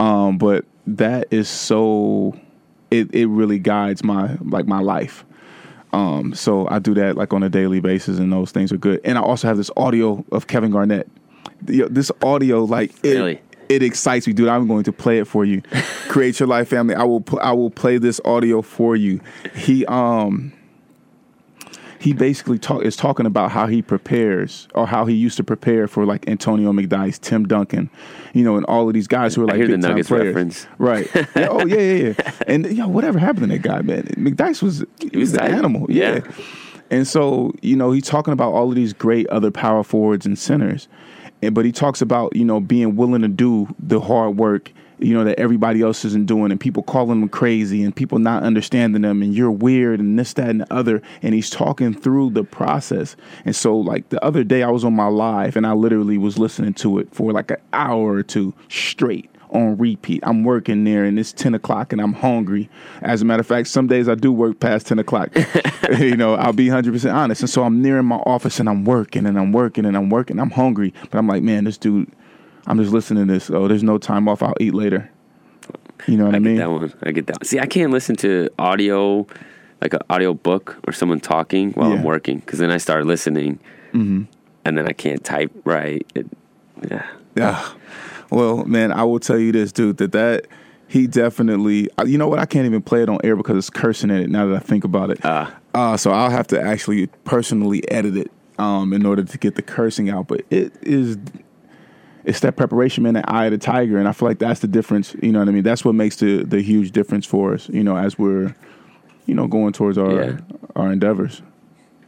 Um, but that is so it it really guides my like my life. Um, so I do that like on a daily basis, and those things are good. And I also have this audio of Kevin Garnett. This audio, like it, Really? it excites me, dude. I'm going to play it for you. Create your life, family. I will. pl- I will play this audio for you. He um. He basically talk, is talking about how he prepares or how he used to prepare for like Antonio McDyess, Tim Duncan, you know, and all of these guys who are like hear the Nuggets players. reference. Right. Yeah, oh yeah, yeah, yeah. And yo, whatever happened to that guy, man? McDyess was he was an animal. Yeah. yeah. And so, you know, he's talking about all of these great other power forwards and centers. And but he talks about, you know, being willing to do the hard work, you know, that everybody else isn't doing and people calling them crazy and people not understanding them and you're weird and this, that, and the other. And he's talking through the process. And so like the other day I was on my live and I literally was listening to it for like an hour or two straight on repeat. I'm working there and it's 10 o'clock and I'm hungry. As a matter of fact, some days I do work past 10 o'clock. you know, I'll be 100% honest. And so I'm near in my office and I'm working and I'm working and I'm working. I'm hungry. But I'm like, man, this dude, I'm just listening to this. Oh, there's no time off. I'll eat later. You know what I, I mean? get that one. I get that. One. See, I can't listen to audio, like an audio book or someone talking while I'm working, because then I start listening, and then I can't type right. It, yeah, Yeah. Well, man, I will tell you this, dude, that that he definitely. uh, You know what? I can't even play it on air because it's cursing in it. Now that I think about it, Ah. uh, so I'll have to actually personally edit it um, in order to get the cursing out. But it is. It's that preparation, man, that eye of the tiger, and I feel like that's the difference. You know what I mean? That's what makes the the huge difference for us. You know, as we're, you know, going towards our Yeah. our endeavors.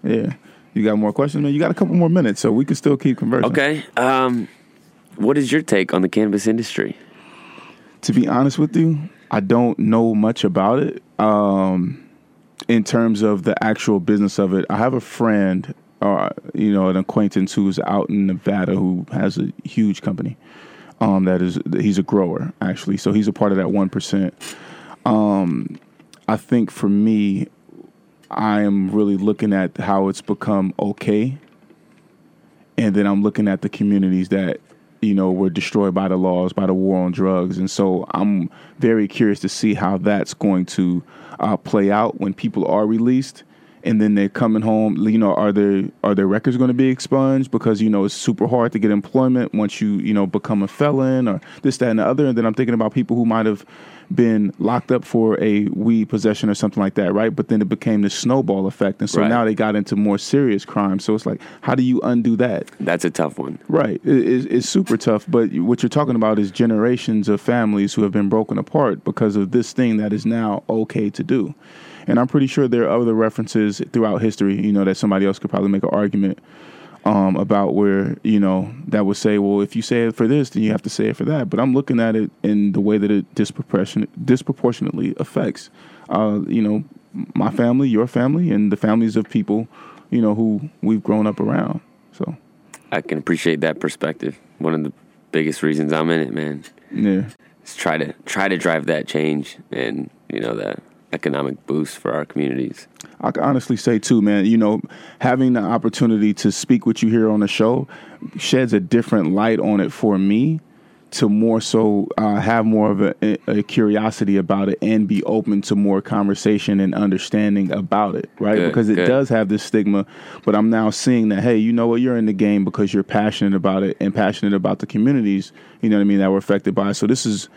Yeah. You got more questions, man? You got a couple more minutes, so we can still keep conversing. Okay. Um, what is your take on the cannabis industry? to be honest with you, I don't know much about it. Um, in terms of the actual business of it, I have a friend, or you know, an acquaintance who's out in Nevada who has a huge company. Um, that is, he's a grower actually, so he's a part of that one percent. Um, I think for me, I am really looking at how it's become okay, and then I'm looking at the communities that you know were destroyed by the laws, by the war on drugs, and so I'm very curious to see how that's going to uh, play out when people are released. And then they're coming home. You know, are their are their records going to be expunged because you know it's super hard to get employment once you you know become a felon or this that and the other. And then I'm thinking about people who might have been locked up for a weed possession or something like that, right? But then it became this snowball effect, and so Right. now they got into more serious crimes. So it's like, how do you undo that? That's a tough one. Right. It, it's super tough. But what you're talking about is generations of families who have been broken apart because of this thing that is now okay to do. And I'm pretty sure there are other references throughout history, you know, that somebody else could probably make an argument um, about where, you know, that would say, well, if you say it for this, then you have to say it for that. But I'm looking at it in the way that it disproportionate, disproportionately affects, uh, you know, my family, your family, and the families of people, you know, who we've grown up around. So, I can appreciate that perspective. One of the biggest reasons I'm in it, man, yeah. is try to try to drive that change and you know that economic boost for our communities. I can honestly say too, man. You know, having the opportunity to speak with you here on the show sheds a different light on it for me to more so uh, have more of a, a, curiosity about it and be open to more conversation and understanding about it, right? Good, because it good. does have this stigma, but I'm now seeing that hey, you know what, you're in the game because you're passionate about it and passionate about the communities, you know what I mean, that were affected by it. So this is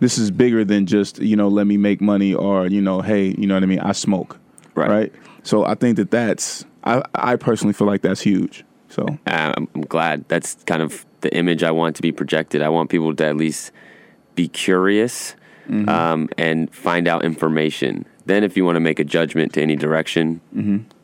this is bigger than just you know let me make money or you know hey, you know what I mean, I smoke, Right. Right so I think that that's I I personally feel like that's huge. So Uh, I'm, I'm glad that's kind of the image I want to be projected. I want people to at least be curious um, and find out information. Then, if you want to make a judgment to any direction,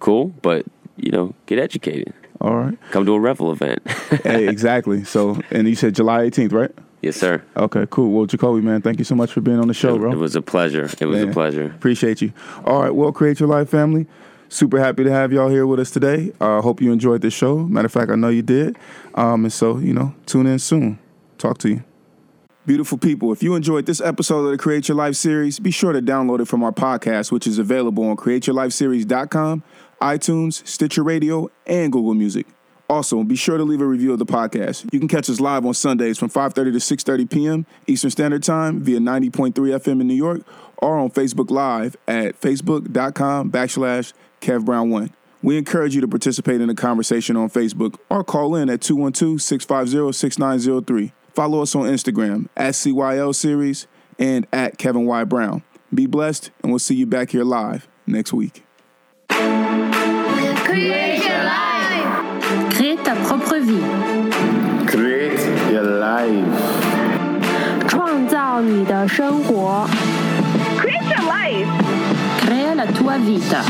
cool. But you know, get educated. all right, Come to a Revel event. hey, exactly. So and you said July 18th, right? Yes, sir. Okay, cool. Well, Jacobi, man, thank you so much for being on the show, bro. It was a pleasure. It was Man, a pleasure. Appreciate you. All right, well, Create Your Life family. Super happy to have y'all here with us today. I uh, hope you enjoyed this show. Matter of fact, I know you did. Um, and so, you know, tune in soon. Talk to you. Beautiful people, if you enjoyed this episode of the Create Your Life series, be sure to download it from our podcast, which is available on createyourlifeseries.com, iTunes, Stitcher Radio, and Google Music. Also, be sure to leave a review of the podcast. You can catch us live on Sundays from 5:30 to 6:30 p.m. Eastern Standard Time via 90.3 FM in New York, or on Facebook Live at facebook.com backslash Kev Brown One. We encourage you to participate in the conversation on Facebook or call in at 212-650-6903. Follow us on Instagram at CYL Series and at Kevin Y. Brown. Be blessed, and we'll see you back here live next week propre vie， Create your life. 创造你的生活。 Create your life. Crea la tua vita.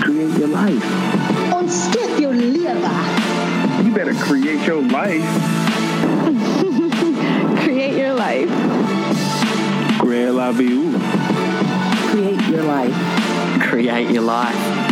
Create your life. Ontsteek jou lewe. You better create your life. Create your life. Create la vie. Create your life. Create your life.